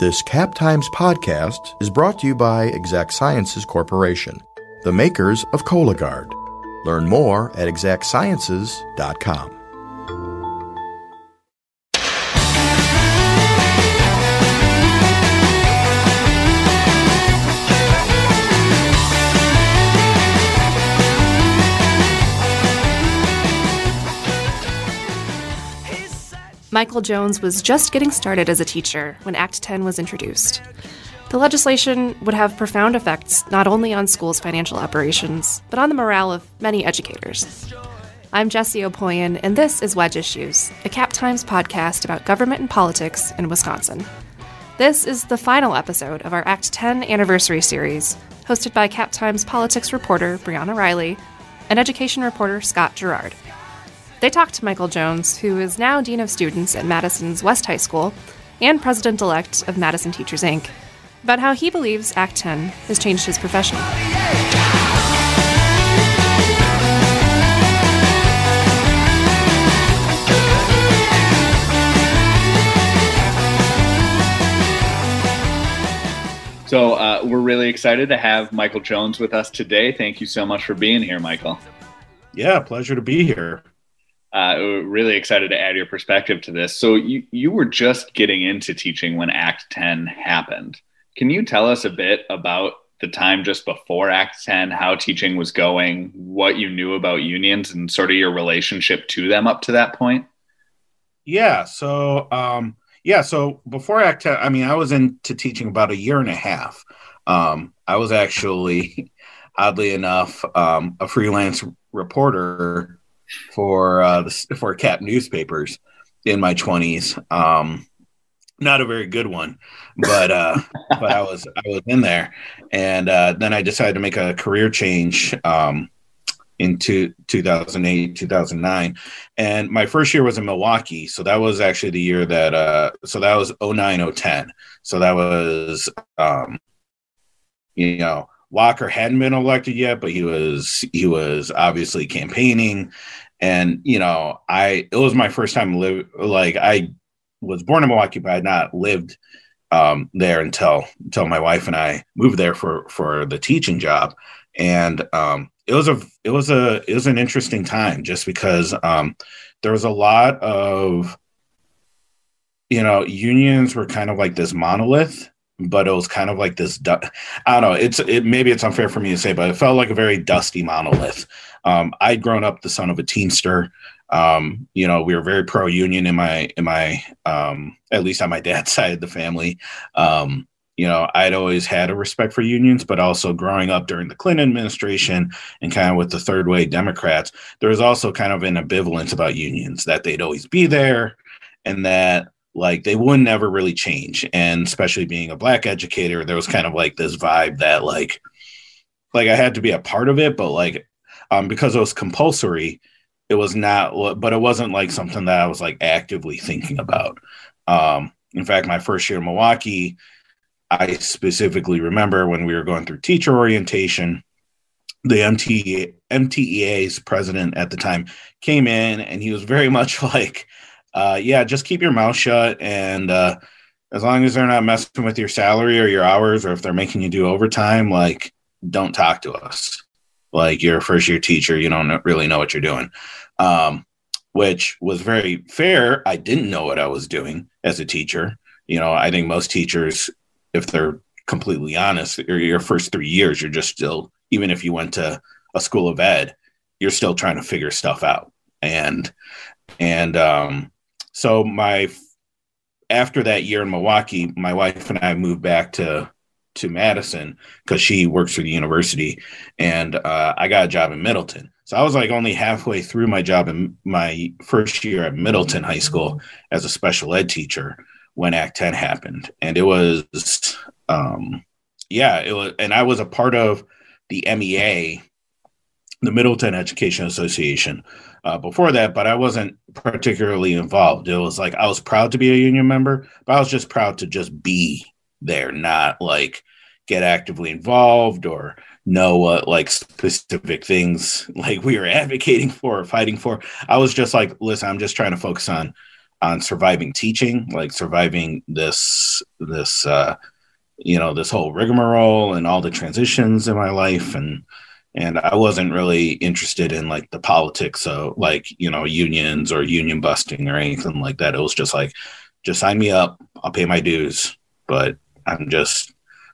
This Cap Times podcast is brought to you by Exact Sciences Corporation, the makers of Cologuard. Learn more at exactsciences.com. Michael Jones was just getting started as a teacher when Act 10 was introduced. The legislation would have profound effects not only on schools' financial operations, but on the morale of many educators. I'm Jessie Opoien, and this is Wedge Issues, a Cap Times podcast about government and politics in Wisconsin. This is the final episode of our Act 10 anniversary series, hosted by Cap Times politics reporter Briana Reilly and education reporter Scott Girard. They talked to Michael Jones, who is now Dean of Students at Madison's West High School and President elect of Madison Teachers Inc., about how he believes Act 10 has changed his profession. So uh, we're really excited to have Michael Jones with us today. Thank you so much for being here, Michael. Yeah, pleasure to be here. Uh, really excited to add your perspective to this. So you you were just getting into teaching when Act 10 happened. Can you tell us a bit about the time just before Act 10, how teaching was going, what you knew about unions, and sort of your relationship to them up to that point? Yeah. So um, yeah. So before Act 10, I mean, I was into teaching about a year and a half. Um, I was actually, oddly enough, um, a freelance reporter for uh, the, for Cap newspapers in my twenties. Um, not a very good one, but uh, but I was I was in there, and uh, then I decided to make a career change um, into 2008 2009 and my first year was in milwaukee. So that was actually the year that uh so that was 09 010 so that was um you know walker hadn't been elected yet but he was he was obviously campaigning. And you know i it was my first time live like i was born in milwaukee but i had not lived um there until until my wife and i moved there for for the teaching job. And um it was a it was a it was an interesting time just because um, there was a lot of you know unions were kind of like this monolith but it was kind of like this du- i don't know it's it maybe it's unfair for me to say but it felt like a very dusty monolith. Um, i'd grown up the son of a teamster. Um, you know we were very pro union in my in my um, at least on my dad's side of the family. Um, you know, I'd always had a respect for unions, but also growing up during the Clinton administration and kind of with the third way Democrats, there was also kind of an ambivalence about unions that they'd always be there and that like they would never really change. And especially being a black educator, there was kind of like this vibe that like like I had to be a part of it, but like um because it was compulsory, it was not but it wasn't like something that I was like actively thinking about. Um in fact, my first year in Milwaukee, I specifically remember when we were going through teacher orientation, the MT, MTEA's president at the time came in and he was very much like, uh, yeah, just keep your mouth shut. And uh, as long as they're not messing with your salary or your hours, or if they're making you do overtime, like, don't talk to us. Like, you're a first year teacher, you don't really know what you're doing. Um, which was very fair. I didn't know what I was doing as a teacher. You know, I think most teachers if they're completely honest, your first three years, you're just still, even if you went to a school of ed, you're still trying to figure stuff out. And, and, um, so my, after that year in Milwaukee, my wife and I moved back to, to Madison because she works for the university and uh, I got a job in Middleton. So I was like only halfway through my job in my first year at Middleton High School as a special ed teacher when Act 10 happened. And it was, um, yeah, it was, and I was a part of the MEA, the Middleton Education Association, uh, before that, but I wasn't particularly involved. It was like I was proud to be a union member, but I was just proud to just be there, not like get actively involved or know what like specific things like we were advocating for or fighting for. I was just like, listen, I'm just trying to focus on on surviving teaching, like surviving this this uh, you know this whole rigmarole and all the transitions in my life and and I wasn't really interested in like the politics of like you know unions or union busting or anything like that. It was just like just sign me up, I'll pay my dues, but I'm just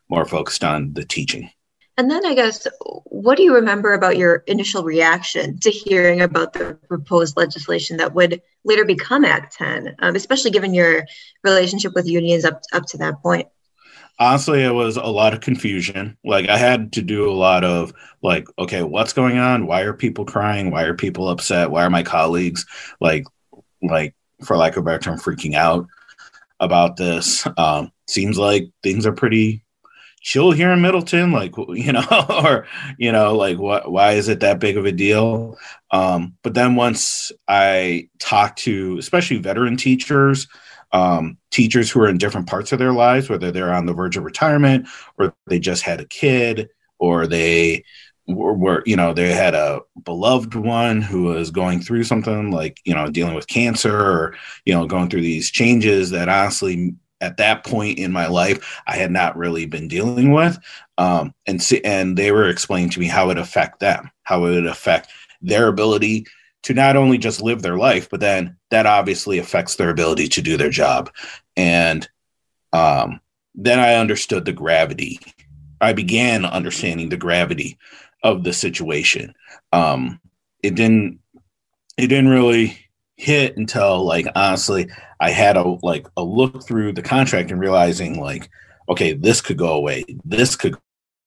more focused on the teaching. And then I guess, what do you remember about your initial reaction to hearing about the proposed legislation that would later become Act 10, um, especially given your relationship with unions up, up to that point? Honestly, it was a lot of confusion. Like, I had to do a lot of, like, okay, what's going on? Why are people crying? Why are people upset? Why are my colleagues, like, like, for lack of a better term, freaking out about this? Um, seems like things are pretty chill here in Middleton, like you know, or you know, like what? Why is it that big of a deal? Um, but then once I talked to, especially veteran teachers, um, teachers who are in different parts of their lives, whether they're on the verge of retirement or they just had a kid or they were, were, you know they had a beloved one who was going through something like you know dealing with cancer or you know going through these changes that honestly at that point in my life I had not really been dealing with. Um, and see, and they were explaining to me how it affect them, how it would affect their ability to not only just live their life, but then that obviously affects their ability to do their job. And um, then I understood the gravity. I began understanding the gravity of the situation. Um, it didn't. It didn't really hit until like honestly i had a like a look through the contract and realizing like okay this could go away this could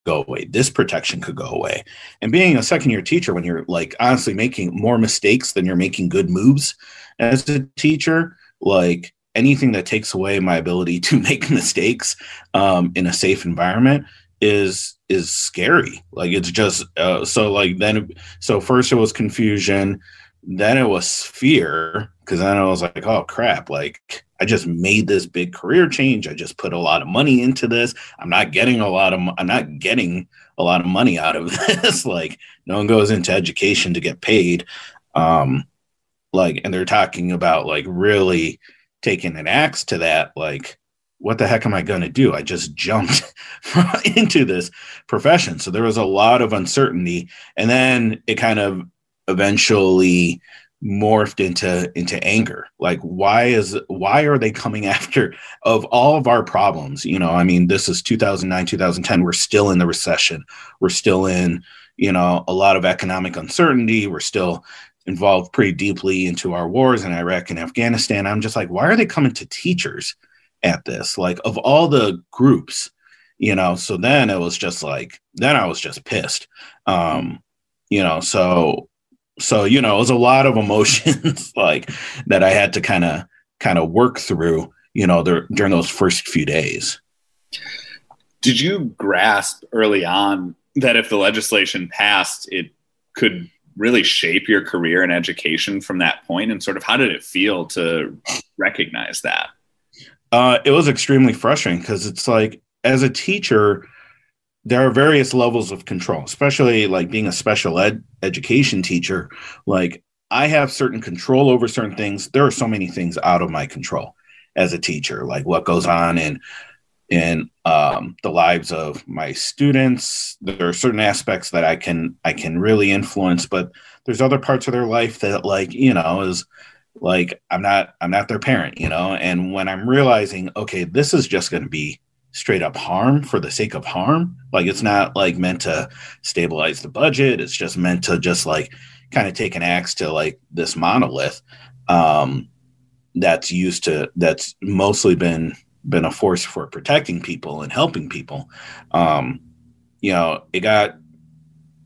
go away this protection could go away and being a second year teacher when you're like honestly making more mistakes than you're making good moves as a teacher like anything that takes away my ability to make mistakes um, in a safe environment is is scary like it's just uh, so like then so first it was confusion then it was fear because then I was like, oh crap, like I just made this big career change. I just put a lot of money into this. I'm not getting a lot of I'm not getting a lot of money out of this. like no one goes into education to get paid. Um like and they're talking about like really taking an axe to that like what the heck am I going to do? I just jumped into this profession. So there was a lot of uncertainty. And then it kind of eventually morphed into into anger like why is why are they coming after of all of our problems you know i mean this is 2009 2010 we're still in the recession we're still in you know a lot of economic uncertainty we're still involved pretty deeply into our wars in iraq and afghanistan i'm just like why are they coming to teachers at this? Like of all the groups you know so then it was just like then i was just pissed. Um you know so so you know it was a lot of emotions like that i had to kind of kind of work through you know there, during those first few days. Did you grasp early on that if the legislation passed it could really shape your career in education from that point and sort of how did it feel to recognize that uh, it was extremely frustrating because it's like as a teacher there are various levels of control, especially like being a special ed education teacher. Like I have certain control over certain things. There are so many things out of my control as a teacher, like what goes on in in um, the lives of my students. There are certain aspects that I can I can really influence, but there's other parts of their life that like you know is like I'm not I'm not their parent, you know. And when I'm realizing, okay, this is just going to be straight up harm for the sake of harm. Like it's not like meant to stabilize the budget. It's just meant to just like kind of take an axe to like this monolith um, that's used to that's mostly been been a force for protecting people and helping people. Um, you know, it got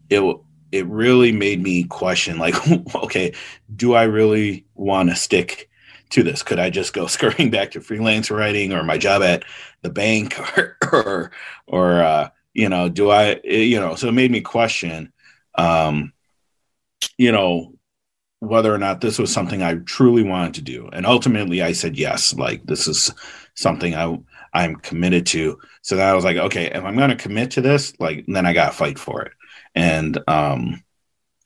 it it really made me question like okay, do I really want to stick to this? Could I just go scurrying back to freelance writing or my job at the bank or or, or uh, you know, do I you know? So it made me question, um, you know, whether or not this was something I truly wanted to do. And ultimately, I said yes. Like this is something I I'm committed to. So then I was like, okay, if I'm going to commit to this, like then I got to fight for it. And um,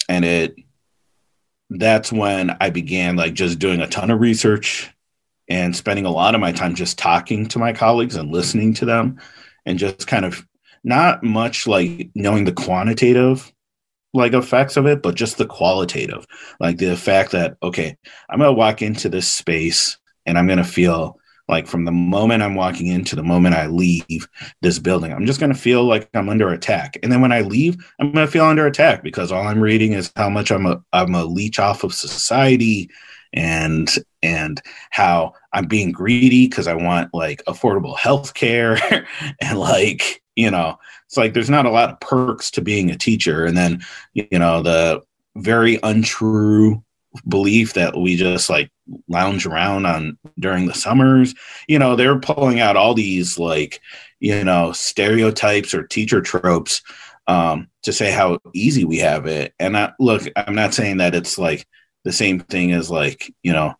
and it that's when I began like just doing a ton of research, and spending a lot of my time just talking to my colleagues and listening to them and just kind of not much like knowing the quantitative like effects of it, but just the qualitative, like the fact that, okay, I'm going to walk into this space and I'm going to feel like from the moment I'm walking into the moment I leave this building, I'm just going to feel like I'm under attack. And then when I leave, I'm going to feel under attack because all I'm reading is how much I'm a, I'm a leech off of society and and how I'm being greedy because I want like affordable health care and like you know it's like there's not a lot of perks to being a teacher and then you know the very untrue belief that we just like lounge around on during the summers. You know they're pulling out all these like you know stereotypes or teacher tropes um to say how easy we have it. And I, look i'm not saying that it's like the same thing as like you know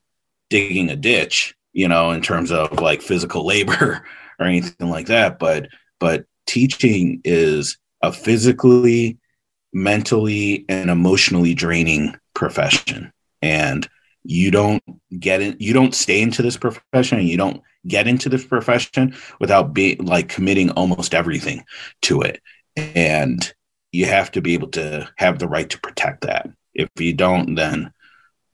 digging a ditch you know in terms of like physical labor or anything like that but but teaching is a physically mentally and emotionally draining profession and you don't get in you don't stay into this profession you don't get into this profession without being like committing almost everything to it and you have to be able to have the right to protect that if you don't then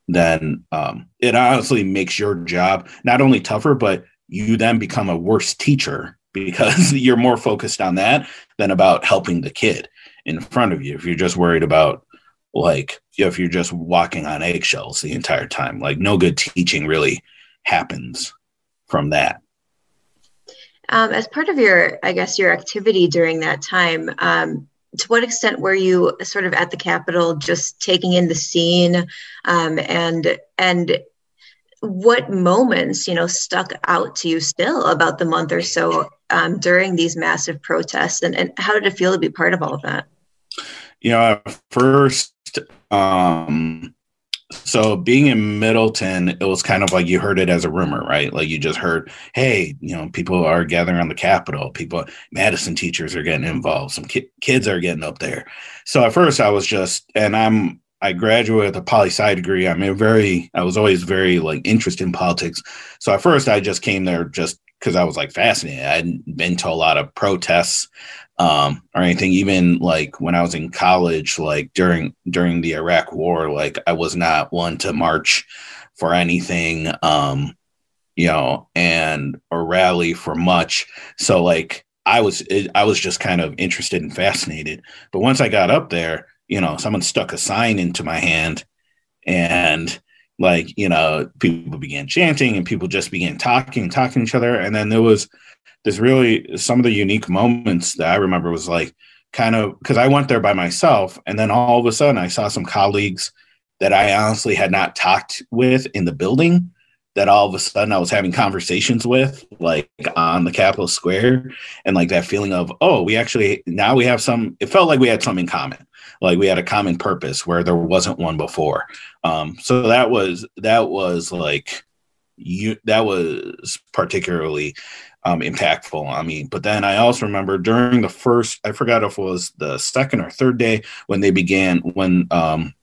then um, it honestly makes your job not only tougher, but you then become a worse teacher because you're more focused on that than about helping the kid in front of you. If you're just worried about like if you're just walking on eggshells the entire time, like no good teaching really happens from that. Um, as part of your, I guess, your activity during that time, um, to what extent were you sort of at the Capitol just taking in the scene? Um, and and what moments you know stuck out to you still about the month or so um, during these massive protests? And, and how did it feel to be part of all of that you know at first um so being in Middleton, it was kind of like you heard it as a rumor, right? Like you just heard, hey, you know, people are gathering on the Capitol. People, Madison teachers are getting involved. Some ki- kids are getting up there. So at first, I was just, and I'm, I graduated with a poli sci degree. I'm a very, I was always very like interested in politics. So at first, I just came there just because I was like fascinated. I hadn't been to a lot of protests um, or anything. Even like when I was in college, like during during the Iraq War, like I was not one to march for anything, um, you know, and or rally for much. So like I was it, I was just kind of interested and fascinated. But once I got up there, you know, someone stuck a sign into my hand, and like you know, people began chanting and people just began talking, talking to each other, and then there was there's really some of the unique moments that I remember was like kind of because I went there by myself, and then all of a sudden I saw some colleagues that I honestly had not talked with in the building that all of a sudden I was having conversations with, like on the Capitol Square, and like that feeling of, oh, we actually now we have some. It felt like we had something in common, like we had a common purpose where there wasn't one before. Um, so that was that was like you that was particularly um, impactful on me. But then I also remember during the first, I forgot if it was the second or third day when they began, when um,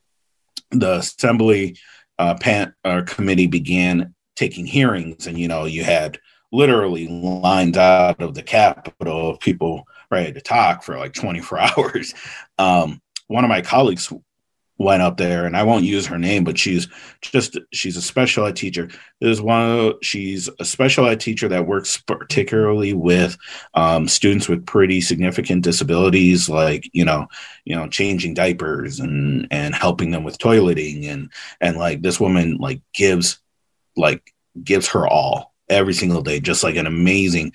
the assembly uh, pan, uh, committee began taking hearings, and you know, you had literally lines out of the Capitol of people ready to talk for like 24 hours. Um, one of my colleagues went up there and I won't use her name, but she's just she's a special ed teacher. There's one she's a special ed teacher that works particularly with um, students with pretty significant disabilities, like you know, you know, changing diapers and and helping them with toileting and and like this woman like gives like gives her all every single day, just like an amazing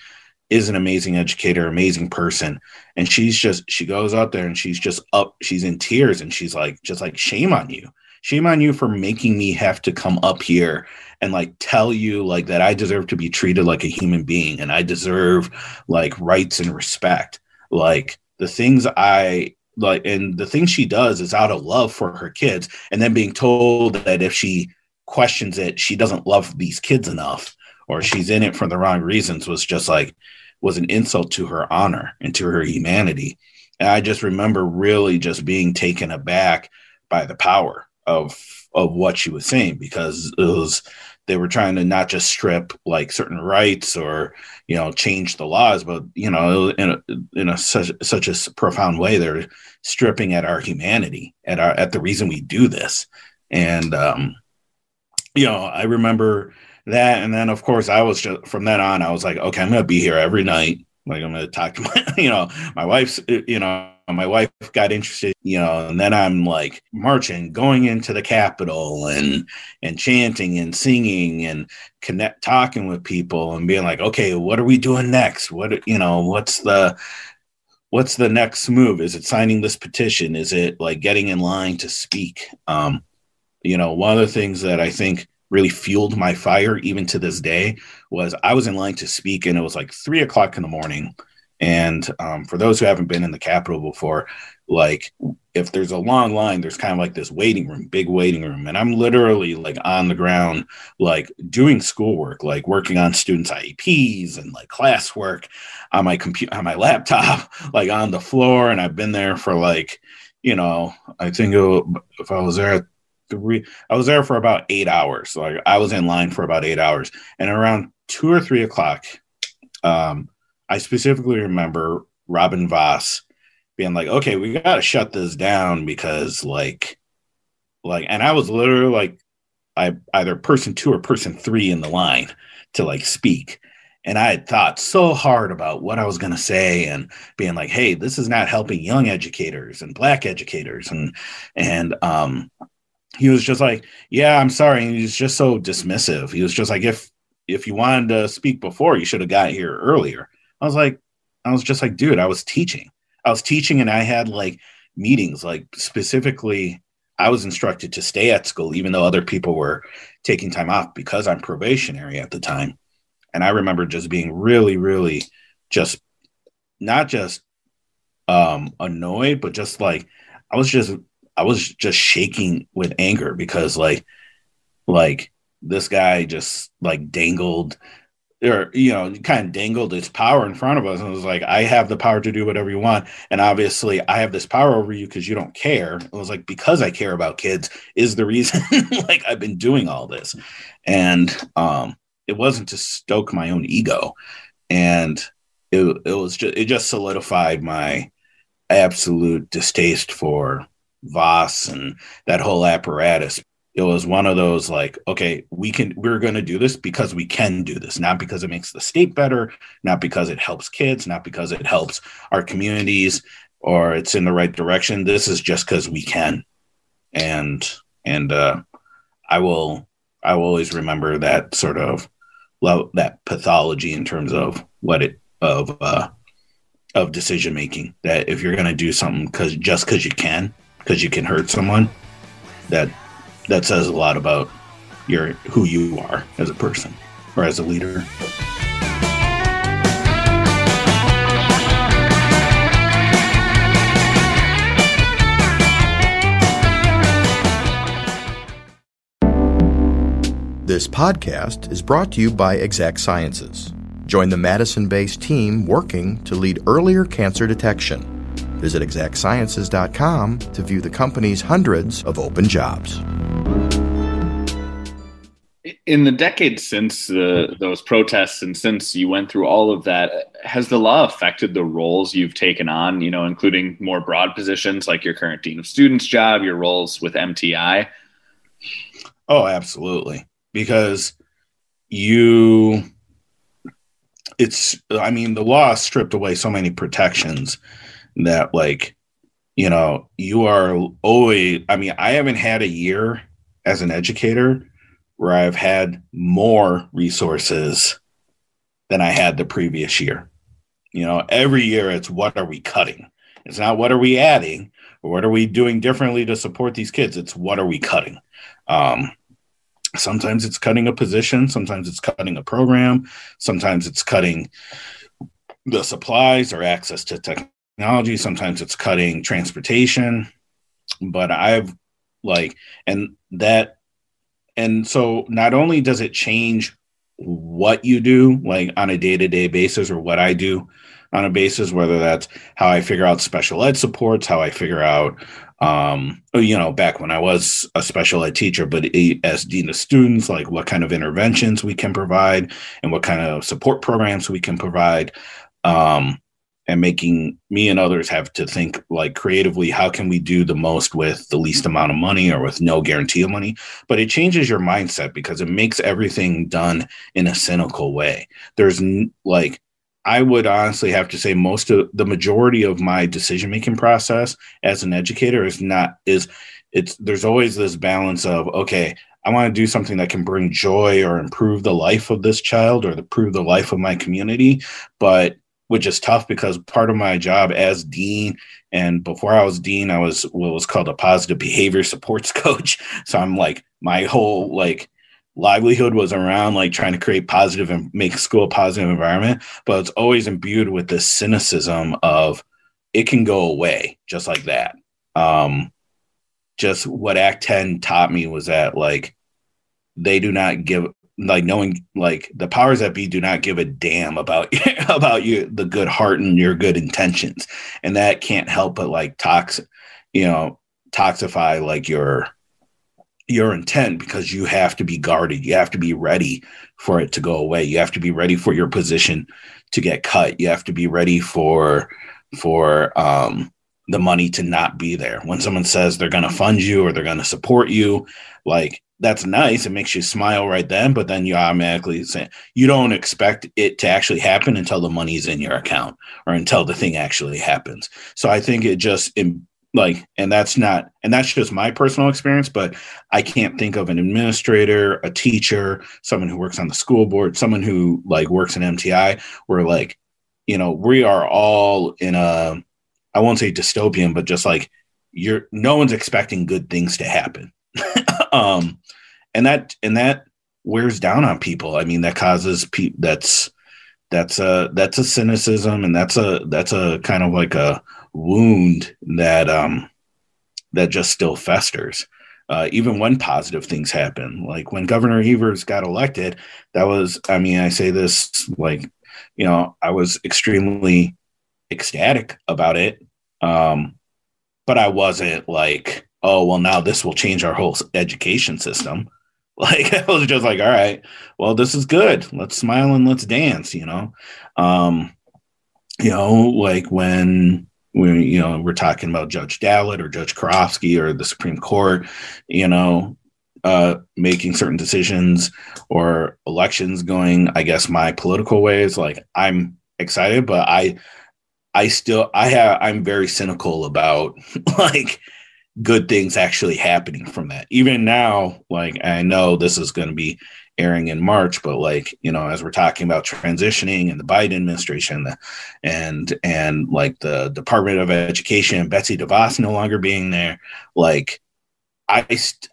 is an amazing educator, amazing person. And she's just, she goes out there and she's just up, she's in tears and she's like, just like, shame on you. Shame on you for making me have to come up here and like tell you like that I deserve to be treated like a human being and I deserve like rights and respect. Like the things I like, and the thing she does is out of love for her kids. And then being told that if she questions it, she doesn't love these kids enough or she's in it for the wrong reasons was just like was an insult to her honor and to her humanity. And I just remember really just being taken aback by the power of of what she was saying because it was they were trying to not just strip like certain rights or you know change the laws but you know in a, in a such such a profound way they're stripping at our humanity at our at the reason we do this and um you know i remember that and then of course i was just from then on i was like okay i'm gonna be here every night like i'm gonna talk to my you know my wife's you know my wife got interested, you know, and then I'm like marching, going into the Capitol and and chanting and singing and connect talking with people and being like, okay, what are we doing next? What you know, what's the what's the next move? Is it signing this petition? Is it like getting in line to speak? Um, you know, one of the things that I think really fueled my fire even to this day was I was in line to speak and it was like three o'clock in the morning and um, for those who haven't been in the Capitol before, like if there's a long line, there's kind of like this waiting room, big waiting room. And I'm literally like on the ground, like doing schoolwork, like working on students' IEPs and like classwork on my computer, on my laptop, like on the floor. And I've been there for like, you know, I think it, if I was there three, I was there for about eight hours. Like I was in line for about eight hours. And around two or three o'clock, um, I specifically remember Robin Vos being like, okay, we got to shut this down because like, like, and I was literally like, I either person two or person three in the line to like speak. And I had thought so hard about what I was going to say and being like, hey, this is not helping young educators and black educators. And, and, um, he was just like, yeah, I'm sorry. And he was just so dismissive. He was just like, if, if you wanted to speak before, you should have got here earlier. I was like, I was just like, dude, I was teaching. I was teaching and I had like meetings, like specifically, I was instructed to stay at school, even though other people were taking time off because I'm probationary at the time. And I remember just being really, really just not just um annoyed, but just like I was just I was just shaking with anger because like like this guy just like dangled or you know kind of dangled its power in front of us and was like i have the power to do whatever you want and obviously i have this power over you because you don't care. It was like because i care about kids is the reason like i've been doing all this. And um it wasn't to stoke my own ego and it, it was just it just solidified my absolute distaste for Vos and that whole apparatus it was one of those like okay we can we're going to do this because we can do this not because it makes the state better not because it helps kids not because it helps our communities or it's in the right direction. This is just because we can. And and uh i will i will always remember that sort of love that pathology in terms of what it of uh of decision making that if you're going to do something because just because you can because you can hurt someone that that says a lot about your who you are as a person or as a leader. This podcast is brought to you by Exact Sciences. Join the Madison based team working to lead earlier cancer detection. Visit exactsciences.com to view the company's hundreds of open jobs. In the decades since the, those protests and since you went through all of that has the law affected the roles you've taken on you know including more broad positions like your current dean of students job your roles with mti oh absolutely. Because you it's i mean the law stripped away so many protections that like you know you are always i mean i haven't had a year as an educator where I've had more resources than I had the previous year. You know, every year it's what are we cutting? It's not what are we adding or what are we doing differently to support these kids? It's what are we cutting? Um, sometimes it's cutting a position, sometimes it's cutting a program, sometimes it's cutting the supplies or access to technology, sometimes it's cutting transportation. But I've like, and that and so not only does it change what you do like on a day-to-day basis or what i do on a basis whether that's how i figure out special ed supports how i figure out um you know back when i was a special ed teacher but as dean of students like what kind of interventions we can provide and what kind of support programs we can provide um and making me and others have to think like creatively how can we do the most with the least amount of money or with no guarantee of money but it changes your mindset because it makes everything done in a cynical way there's like i would honestly have to say most of the majority of my decision making process as an educator is not is it's there's always this balance of okay I want to do something that can bring joy or improve the life of this child or improve the life of my community. But which is tough because part of my job as dean and before I was dean, I was what was called a positive behavior supports coach. So I'm like my whole like livelihood was around like trying to create positive and make school a positive environment, but it's always imbued with this cynicism of it can go away just like that. Um, just what Act 10 taught me was that like they do not give like knowing like the powers that be do not give a damn about about you the good heart and your good intentions. And that can't help but like tox you know toxify like your your intent because you have to be guarded. You have to be ready for it to go away. You have to be ready for your position to get cut. You have to be ready for for um the money to not be there. When someone says they're going to fund you or they're going to support you like that's nice. It makes you smile right then, but then you automatically say you don't expect it to actually happen until the money's in your account or until the thing actually happens. So I think it just like, and that's not, and that's just my personal experience, but I can't think of an administrator, a teacher, someone who works on the school board, someone who like works in MTI, where like, you know, we are all in a, I won't say dystopian, but just like you're, no one's expecting good things to happen. um, and that and that wears down on people. I mean, that causes people. That's that's a that's a cynicism, and that's a that's a kind of like a wound that um that just still festers. Uh, even when positive things happen, like when Governor Evers got elected, that was, I mean, I say this like, you know, I was extremely ecstatic about it. Um, but I wasn't like, oh, well, now this will change our whole education system. Like I was just like, all right, well, this is good. Let's smile and let's dance, you know. Um, you know, like when we, you know, we're talking about Judge Dallet or Judge Karofsky or the Supreme Court, you know, uh, making certain decisions or elections going, I guess, my political ways. Like I'm excited, but I, I still, I have, I'm very cynical about like good things actually happening from that. Even now, like I know this is going to be airing in March, but like you know, as we're talking about transitioning and the Biden administration, and and like the Department of Education, Betsy DeVos no longer being there, like I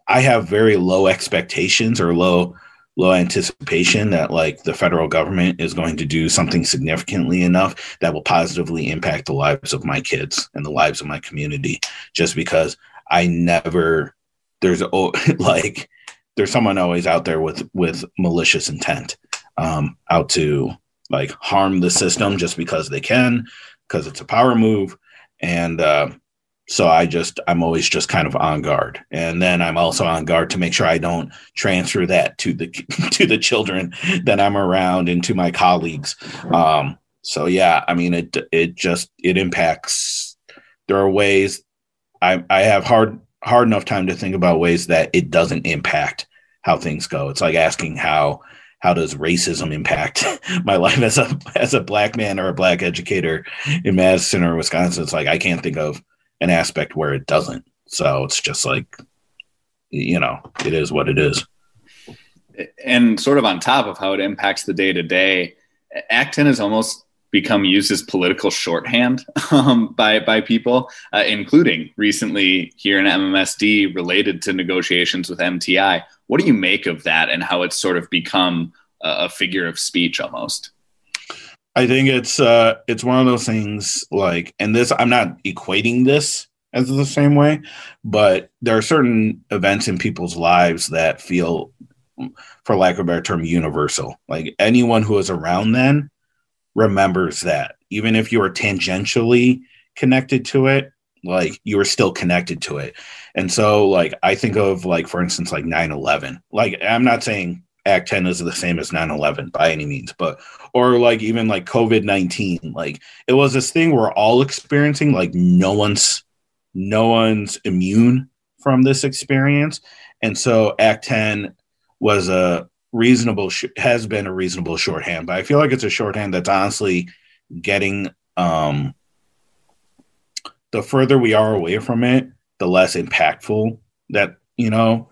I have very low expectations or low low anticipation that like the federal government is going to do something significantly enough that will positively impact the lives of my kids and the lives of my community just because I never there's like there's someone always out there with with malicious intent um, out to like harm the system just because they can because it's a power move. And uh, so i just i'm always just kind of on guard. And then i'm also on guard to make sure i don't transfer that to the to the children that i'm around and to my colleagues. Um, so yeah i mean it it just it impacts there are ways I I have hard hard enough time to think about ways that it doesn't impact how things go. It's like asking how how does racism impact my life as a as a black man or a black educator in Madison or Wisconsin? It's like I can't think of an aspect where it doesn't. So it's just like you know, it is what it is. And sort of on top of how it impacts the day to day, Act 10 is almost become used as political shorthand um, by by people, uh, including recently here in MMSD related to negotiations with MTI. What do you make of that, and how it's sort of become a, a figure of speech almost? I think it's uh, it's one of those things like, and this I'm not equating this as the same way, but there are certain events in people's lives that feel, for lack of a better term, universal. Like anyone who is around then remembers that. Even if you are tangentially connected to it like you were still connected to it. And so like i think of like for instance like 9-11 like i'm not saying act 10 is the same as 9-11 by any means but or like even like covid-19 like it was this thing we're all experiencing like no one's no one's immune from this experience. And so act 10 was a reasonable sh- has been a reasonable shorthand but i feel like it's a shorthand that's honestly getting um the further we are away from it, the less impactful that, you know,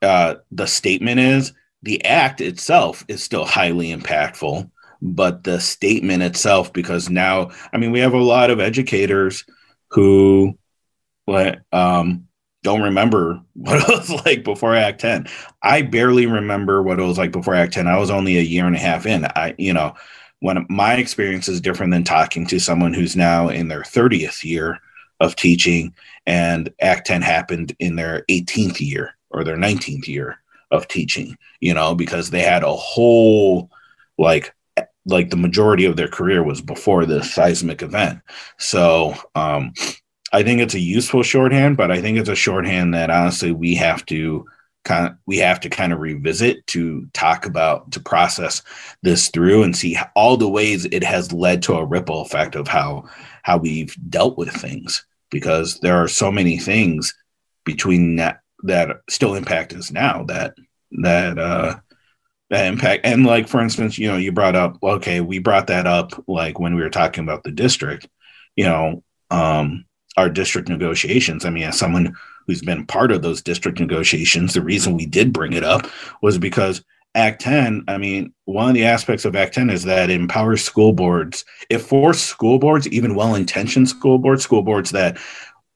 uh, the statement is. The act itself is still highly impactful, but the statement itself, because now, I mean, we have a lot of educators who let um, don't remember what it was like before Act 10. I barely remember what it was like before Act 10. I was only a year and a half in. I, you know, when my experience is different than talking to someone who's now in their 30th year of teaching, and Act 10 happened in their 18th year or their 19th year of teaching, you know, because they had a whole like like the majority of their career was before this seismic event. So um I think it's a useful shorthand, but I think it's a shorthand that honestly we have to kind of we have to kind of revisit to talk about to process this through and see all the ways it has led to a ripple effect of how how we've dealt with things. Because there are so many things between that that still impact us now that that uh that impact and like for instance you know you brought up okay we brought that up like when we were talking about the district you know um our district negotiations i mean as someone who's been part of those district negotiations the reason we did bring it up was because Act 10, I mean, one of the aspects of Act 10 is that it empowers school boards. It forced school boards, even well intentioned school boards, school boards that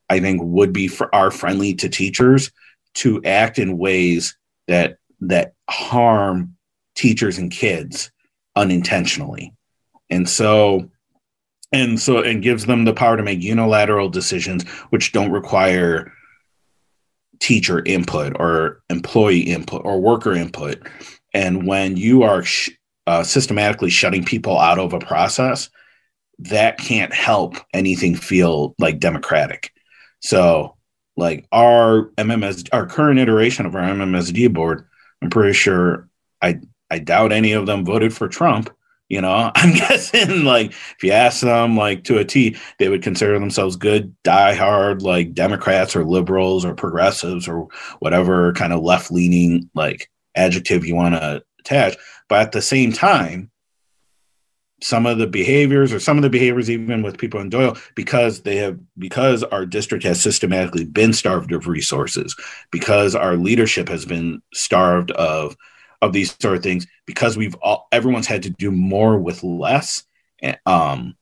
I think would be for, are friendly to teachers to act in ways that that harm teachers and kids unintentionally. And so and so and gives them the power to make unilateral decisions which don't require teacher input or employee input or worker input and when you are sh- uh, systematically shutting people out of a process, that can't help anything feel like democratic. So, like our MMS, our current iteration of our MMSD board, I'm pretty sure I I doubt any of them voted for Trump. You know, I'm guessing like if you ask them like to a T, they would consider themselves good, diehard like Democrats or liberals or progressives or whatever kind of left leaning like adjective you want to attach. But at the same time, some of the behaviors or some of the behaviors even with people in Doyle because they have because our district has systematically been starved of resources because our leadership has been starved of of these sort of things because we've all everyone's had to do more with less. Um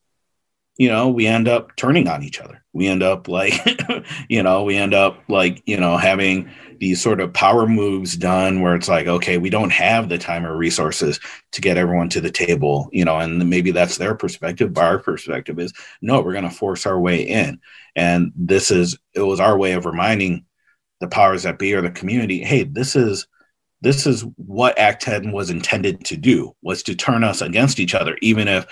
you know we end up turning on each other. We end up like you know we end up like you know having these sort of power moves done where it's like okay we don't have the time or resources to get everyone to the table you know and maybe that's their perspective but our perspective is no we're going to force our way in. And this is it was our way of reminding the powers that be or the community hey this is this is what act 10 was intended to do was to turn us against each other even if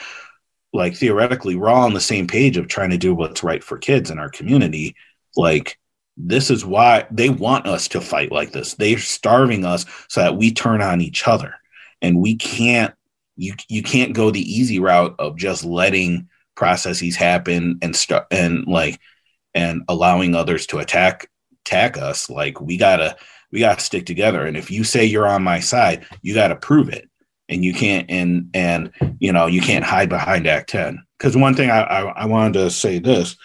like theoretically we're all on the same page of trying to do what's right for kids in our community. Like this is why they want us to fight like this. They're starving us so that we turn on each other. And we can't you you can't go the easy route of just letting processes happen and start and like and allowing others to attack attack us. Like we gotta we gotta stick together. And if you say you're on my side you gotta prove it. And you can't and and you know you can't hide behind act 10 because one thing I, I, I wanted to say this.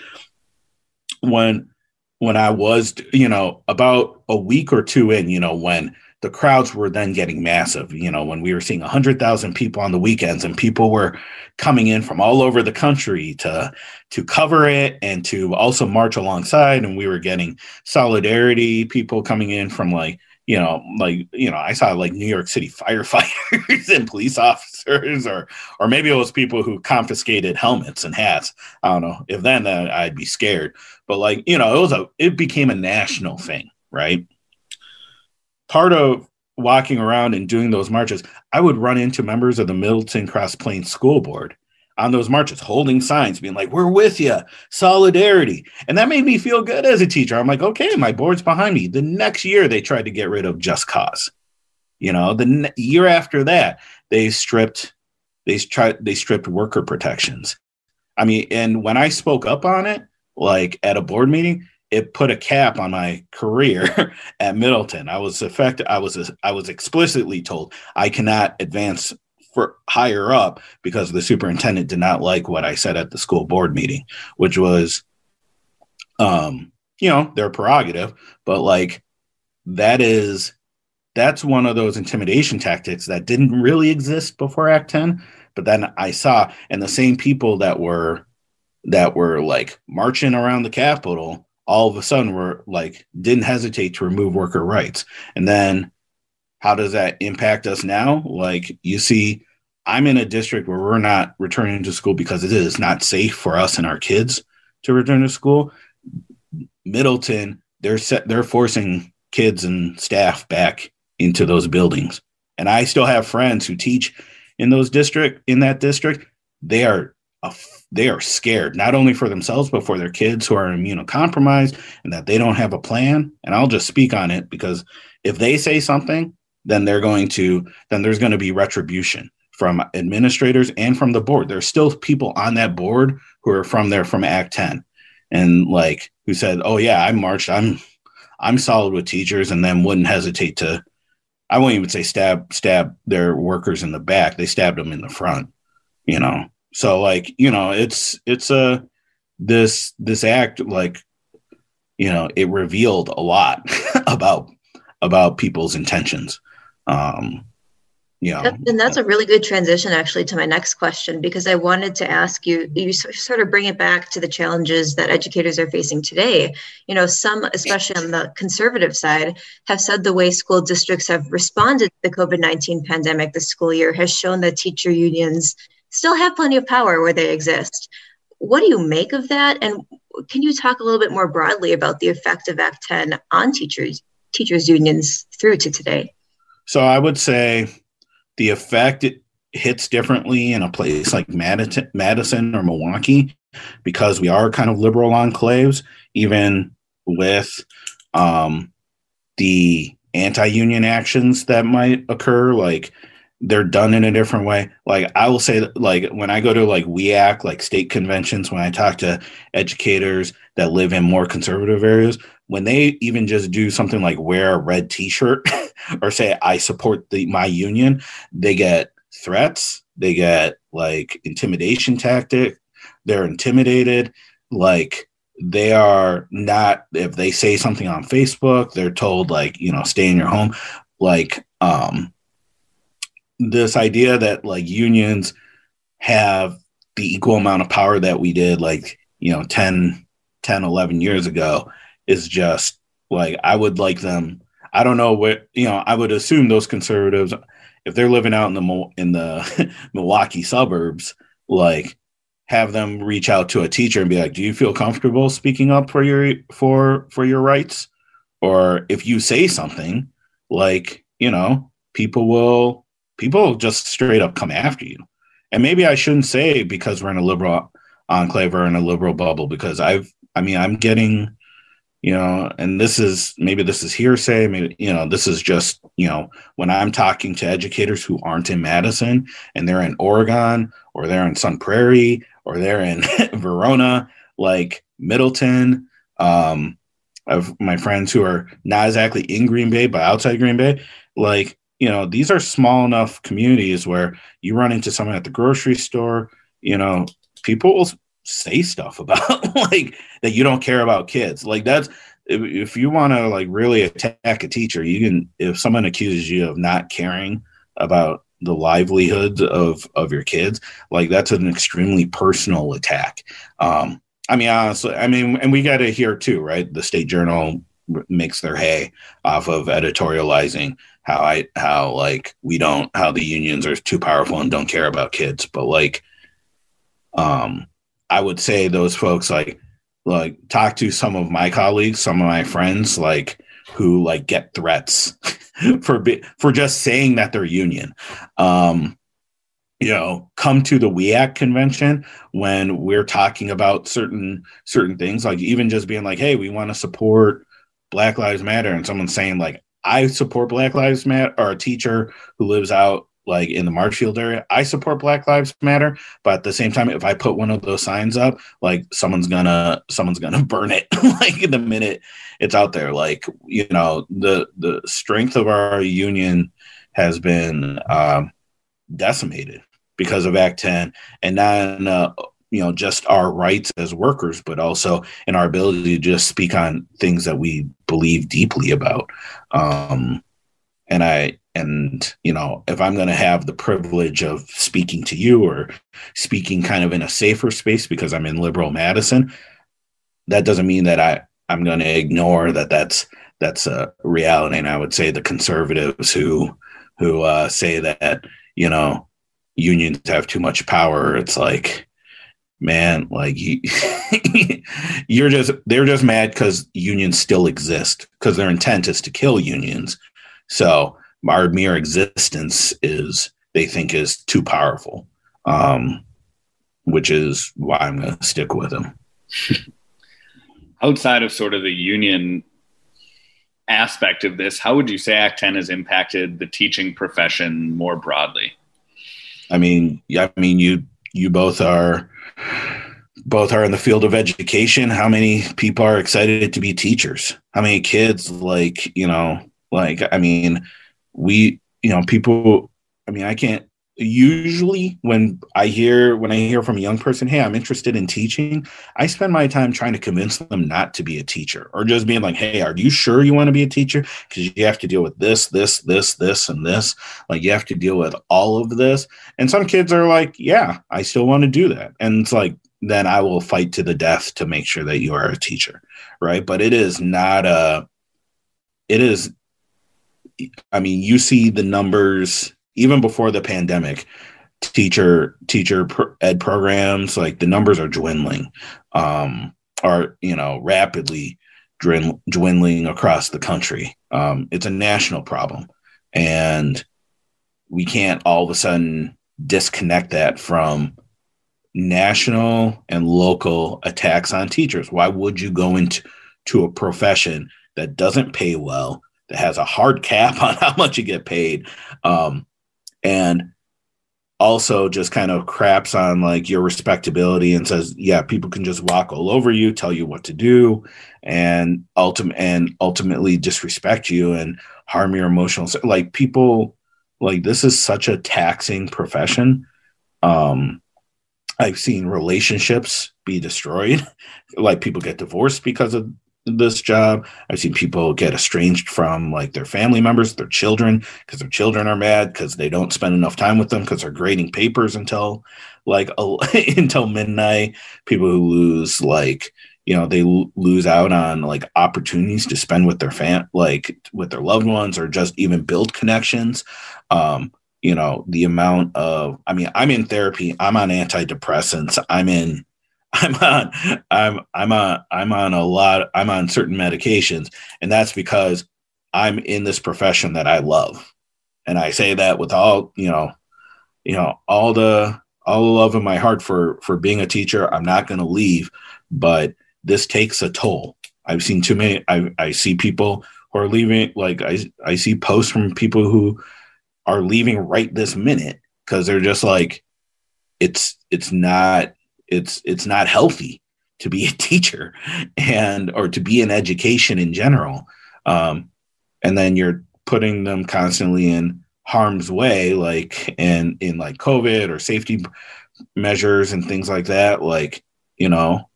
When when i was you know about a week or two in you know when the crowds were then getting massive you know when we were seeing 100000 people on the weekends and people were coming in from all over the country to to cover it and to also march alongside and we were getting solidarity people coming in from like you know, like you know, I saw like New York City firefighters and police officers, or or maybe it was people who confiscated helmets and hats. I don't know. If then, then I'd be scared. But like you know, it was a it became a national thing, right? Part of walking around and doing those marches, I would run into members of the Middleton Cross Plains School Board on those marches holding signs being like we're with you solidarity. And that made me feel good as a teacher. I'm like okay my board's behind me. The next year they tried to get rid of just cause. You know the ne- year after that they stripped they tried they stripped worker protections. I mean and when i spoke up on it like at a board meeting it put a cap on my career at middleton i was affected i was i was explicitly told i cannot advance for higher up because the superintendent did not like what I said at the school board meeting, which was, um, you know, their prerogative, but like that is that's one of those intimidation tactics that didn't really exist before Act 10. But then I saw, and the same people that were that were like marching around the Capitol all of a sudden were like didn't hesitate to remove worker rights. And then how does that impact us now? Like you see I'm in a district where we're not returning to school because it is not safe for us and our kids to return to school. Middleton, they're set, they're forcing kids and staff back into those buildings. And I still have friends who teach in those district in that district. They are they are scared not only for themselves but for their kids who are immunocompromised and that they don't have a plan. And I'll just speak on it because if they say something, then they're going to then there's going to be retribution from administrators and from the board. There's still people on that board who are from there from Act 10 and like who said, "Oh yeah, I marched. I'm I'm solid with teachers," and then wouldn't hesitate to. I won't even say stab stab their workers in the back. They stabbed them in the front. You know, so like you know, it's it's a this this act like you know it revealed a lot about about people's intentions. Um, yeah and that's a really good transition actually to my next question because i wanted to ask you you sort of bring it back to the challenges that educators are facing today you know some especially on the conservative side have said the way school districts have responded to the covid-19 pandemic this school year has shown that teacher unions still have plenty of power where they exist what do you make of that and can you talk a little bit more broadly about the effect of act 10 on teachers teachers unions through to today so i would say the effect it hits differently in a place like Madison or Milwaukee because we are kind of liberal enclaves, even with um, the anti-union actions that might occur. Like they're done in a different way. Like I will say like when I go to like WEAC, like state conventions, when I talk to educators that live in more conservative areas, when they even just do something like wear a red t-shirt or say I support the my union, they get threats, they get like intimidation tactic, they're intimidated, like they are not if they say something on Facebook, they're told like, you know, stay in your home. Like um this idea that like unions have the equal amount of power that we did like, you know, 10 10 11 years ago is just like I would like them I don't know what you know. I would assume those conservatives, if they're living out in the in the Milwaukee suburbs, like have them reach out to a teacher and be like, "Do you feel comfortable speaking up for your for for your rights?" Or if you say something, like you know, people will people just straight up come after you. And maybe I shouldn't say because we're in a liberal enclave or in a liberal bubble because I've I mean I'm getting you know and this is maybe this is hearsay maybe you know this is just you know when i'm talking to educators who aren't in madison and they're in oregon or they're in sun prairie or they're in verona like middleton um of my friends who are not exactly in green bay but outside green bay like you know these are small enough communities where you run into someone at the grocery store you know people will say stuff about like that you don't care about kids. Like that's if, if you want to like really attack a teacher you can if someone accuses you of not caring about the livelihoods of of your kids like that's an extremely personal attack. Um i mean honestly i mean and we got to hear too right? The state journal makes their hay off of editorializing how i how like we don't how the unions are too powerful and don't care about kids but like um I would say those folks like like talk to some of my colleagues, some of my friends, like who like get threats for be, for just saying that they're union. Um, you know come to the WEAC convention when we're talking about certain certain things like even just being like hey we want to support black lives matter and someone saying like i support black lives matter or a teacher who lives out like in the marshfield area i support black lives matter but at the same time if i put one of those signs up like someone's gonna someone's gonna burn it like the minute it's out there. Like you know the the strength of our union has been um decimated because of Act 10, and not in, uh, you know just our rights as workers, but also in our ability to just speak on things that we believe deeply about. Um, and I and you know if I'm going to have the privilege of speaking to you or speaking kind of in a safer space because I'm in liberal Madison, that doesn't mean that I I'm going to ignore that that's that's a reality. And I would say the conservatives who who uh, say that you know unions have too much power it's like man like you, you're just they're just mad because unions still exist because their intent is to kill unions. So our mere existence is they think is too powerful um which is why i'm going to stick with them. Outside of sort of the union aspect of this how would you say act 10 has impacted the teaching profession more broadly? I mean, I mean, you you both are both are in the field of education. How many people are excited to be teachers? How many kids like you know like I mean, we you know people. I mean, I can't usually when i hear when i hear from a young person hey i'm interested in teaching i spend my time trying to convince them not to be a teacher or just being like hey are you sure you want to be a teacher? Because you have to deal with this this this this and this. Like you have to deal with all of this. And some kids are like yeah i still want to do that. And it's like then i will fight to the death to make sure that you are a teacher right? But it is not a it is i mean you see the numbers even before the pandemic teacher teacher ed programs like the numbers are dwindling um are you know rapidly dwindling across the country. Um it's a national problem and we can't all of a sudden disconnect that from national and local attacks on teachers. Why would you go into to a profession that doesn't pay well that has a hard cap on how much you get paid? Um, and also just kind of craps on like your respectability and says yeah people can just walk all over you tell you what to do and ultimate and ultimately disrespect you and harm your emotional like people like this is such a taxing profession. Um i've seen relationships be destroyed. Like people get divorced because of this job. I've seen people get estranged from like their family members, their children, because their children are mad because they don't spend enough time with them because they're grading papers until like until midnight. People who lose like you know they l- lose out on like opportunities to spend with their fan like with their loved ones or just even build connections. Um, you know the amount of I mean I'm in therapy. I'm on antidepressants. I'm in I'm on I'm I'm on I'm on a lot I'm on certain medications and that's because I'm in this profession that I love. And I say that with all, you know, you know, all the all the love in my heart for for being a teacher. I'm not going to leave, but this takes a toll. I've seen too many I I see people who are leaving like I I see posts from people who are leaving right this minute cuz they're just like it's it's not it's it's not healthy to be a teacher and or to be in education in general. Um, and then you're putting them constantly in harm's way like in in like covid or safety measures and things like that. Like you know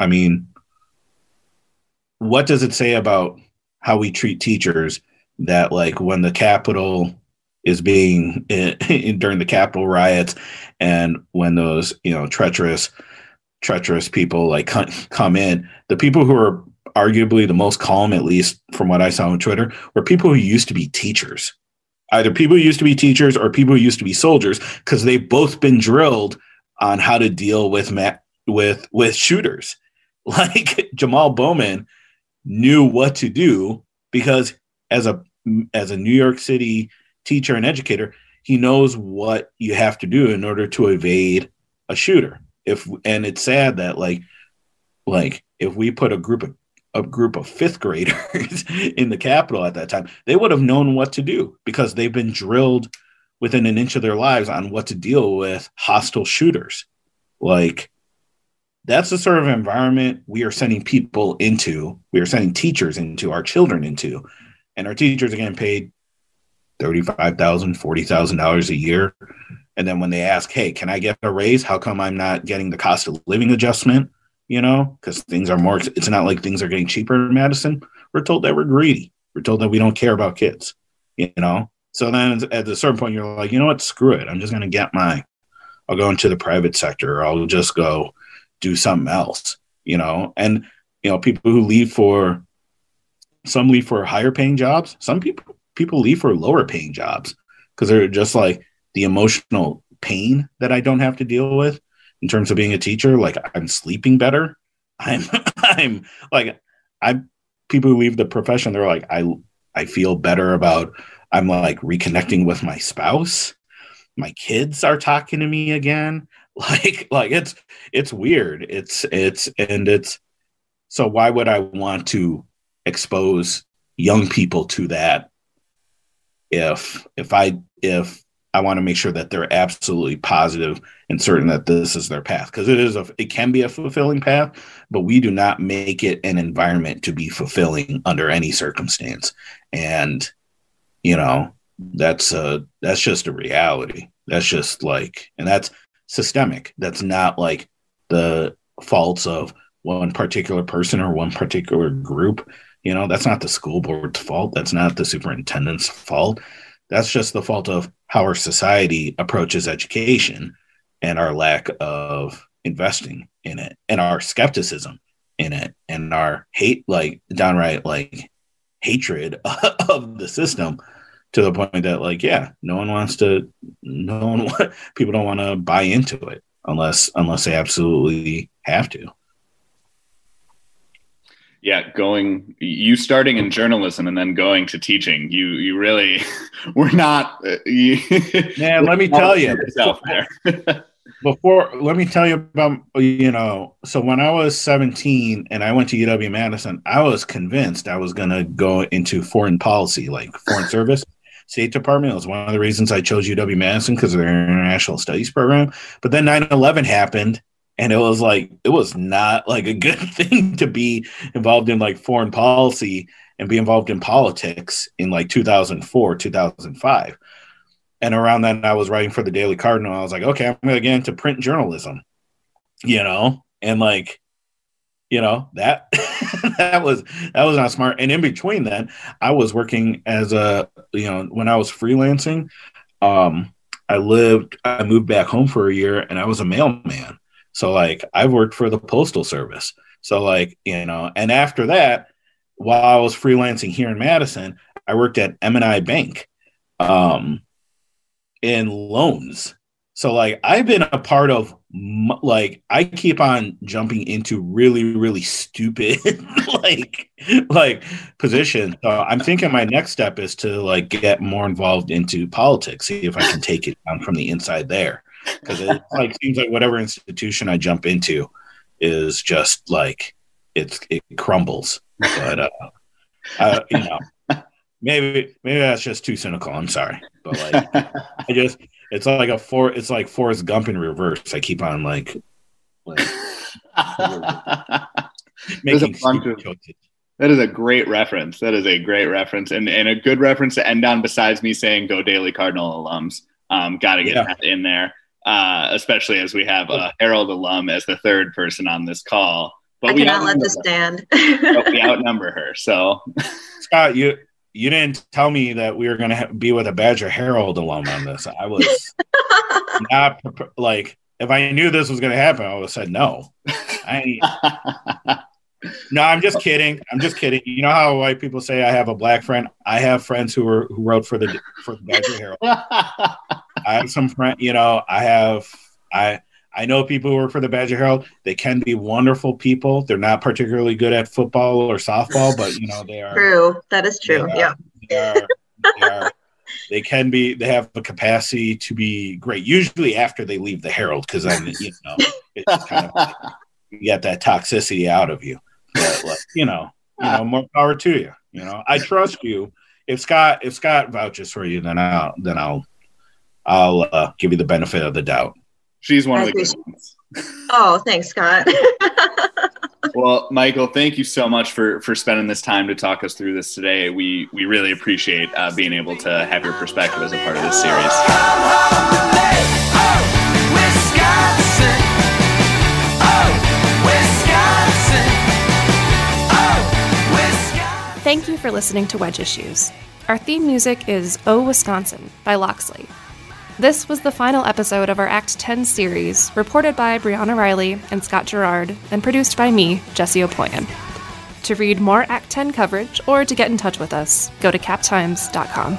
i mean what does it say about how we treat teachers that like when the capitol is being in, during the Capitol riots, and when those you know treacherous, treacherous people like come in, the people who are arguably the most calm, at least from what I saw on Twitter, were people who used to be teachers, either people who used to be teachers or people who used to be soldiers, because they've both been drilled on how to deal with ma- with with shooters. Like Jamal Bowman knew what to do because as a as a New York City teacher and educator, he knows what you have to do in order to evade a shooter. If and it's sad that like like if we put a group of a group of fifth graders in the Capitol at that time, they would have known what to do because they've been drilled within an inch of their lives on what to deal with hostile shooters. Like that's the sort of environment we are sending people into, we are sending teachers into, our children into. And our teachers are getting paid $35,000, $40,000 a year. And then when they ask, hey, can I get a raise? How come I'm not getting the cost of living adjustment? You know, because things are more, it's not like things are getting cheaper in Madison. We're told that we're greedy. We're told that we don't care about kids, you know? So then at a certain point, you're like, you know what? Screw it. I'm just going to get my, I'll go into the private sector or I'll just go do something else, you know? And, you know, people who leave for, some leave for higher paying jobs. Some people, people leave for lower paying jobs because they're just like the emotional pain that I don't have to deal with in terms of being a teacher. Like I'm sleeping better. I'm, I'm like, I, people who leave the profession, they're like, I, I feel better about, I'm like reconnecting with my spouse. My kids are talking to me again. Like, like it's, it's weird. It's, it's, and it's, so why would I want to expose young people to that if if i if i want to make sure that they're absolutely positive and certain that this is their path because it is a it can be a fulfilling path but we do not make it an environment to be fulfilling under any circumstance. And you know that's a that's just a reality. That's just like and that's systemic. That's not like the faults of one particular person or one particular group you know, that's not the school board's fault. That's not the superintendent's fault. That's just the fault of how our society approaches education and our lack of investing in it and our skepticism in it and our hate, like downright like hatred of the system to the point that like, yeah, no one wants to, no one, people don't want to buy into it unless, unless they absolutely have to yeah going you starting in journalism and then going to teaching you you really we're not uh, you, man let me tell you. Yourself there. Before let me tell you about you know so when i was 17 and i went to uw madison i was convinced i was going to go into foreign policy like foreign service. State department it was one of the reasons i chose uw madison because of their international studies program. But then 9-11 happened and it was like it was not like a good thing to be involved in like foreign policy and be involved in politics in like 2004 2005 and around then i was writing for the daily cardinal. I was like okay i'm gonna get into print journalism you know? And like you know that that was that was not smart. And in between then i was working as a you know when i was freelancing um i lived i moved back home for a year and i was a mailman so like I've worked for the postal service. So like, you know, and after that, while I was freelancing here in Madison, I worked at M&I Bank um in loans. So like I've been a part of like I keep on jumping into really really stupid like like positions. So I'm thinking my next step is to like get more involved into politics, see if I can take it down from the inside there because it like seems like whatever institution I jump into is just like it's it crumbles. But uh, uh, you know, maybe maybe that's just too cynical. I'm sorry, but like I just it's like a for it's like Forrest Gump in reverse. I keep on like, like making that is a great reference. That is a great reference and, and a good reference to end on besides me saying go Daily Cardinal alums. Um, got to get yeah. that in there uh, especially as we have a Herald alum as the third person on this call. But I we cannot let this stand. but we outnumber her. So, Scott, you you didn't tell me that we were going to ha- be with a Badger Herald alum on this. I was not like if I knew this was going to happen, I would have said no. I, no, I'm just kidding. I'm just kidding. You know how white people say I have a black friend? I have friends who were who wrote for the for the Badger Herald. I have some friend. You know, I have I I know people who work for the Badger Herald. They can be wonderful people. They're not particularly good at football or softball, but you know they are. True, that is true. They yeah, they are, they are they can be they have a capacity to be great. Usually after they leave the Herald, because then you know it's kind of you get that toxicity out of you. But like, you know, you know, more power to you. You know, I trust you. If Scott if Scott vouches for you, then I'll then I'll I'll uh, give you the benefit of the doubt. She's one I of the good ones. Oh, thanks, Scott. well, Michael, thank you so much for for spending this time to talk us through this today. We we really appreciate uh, being able to have your perspective as a part of this series. Thank you for listening to Wedge Issues. Our theme music is Oh Wisconsin by Loxley. This was the final episode of our Act 10 series, reported by Briana Reilly and Scott Girard, and produced by me, Jessie Opoien. To read more Act 10 coverage or to get in touch with us, go to captimes.com.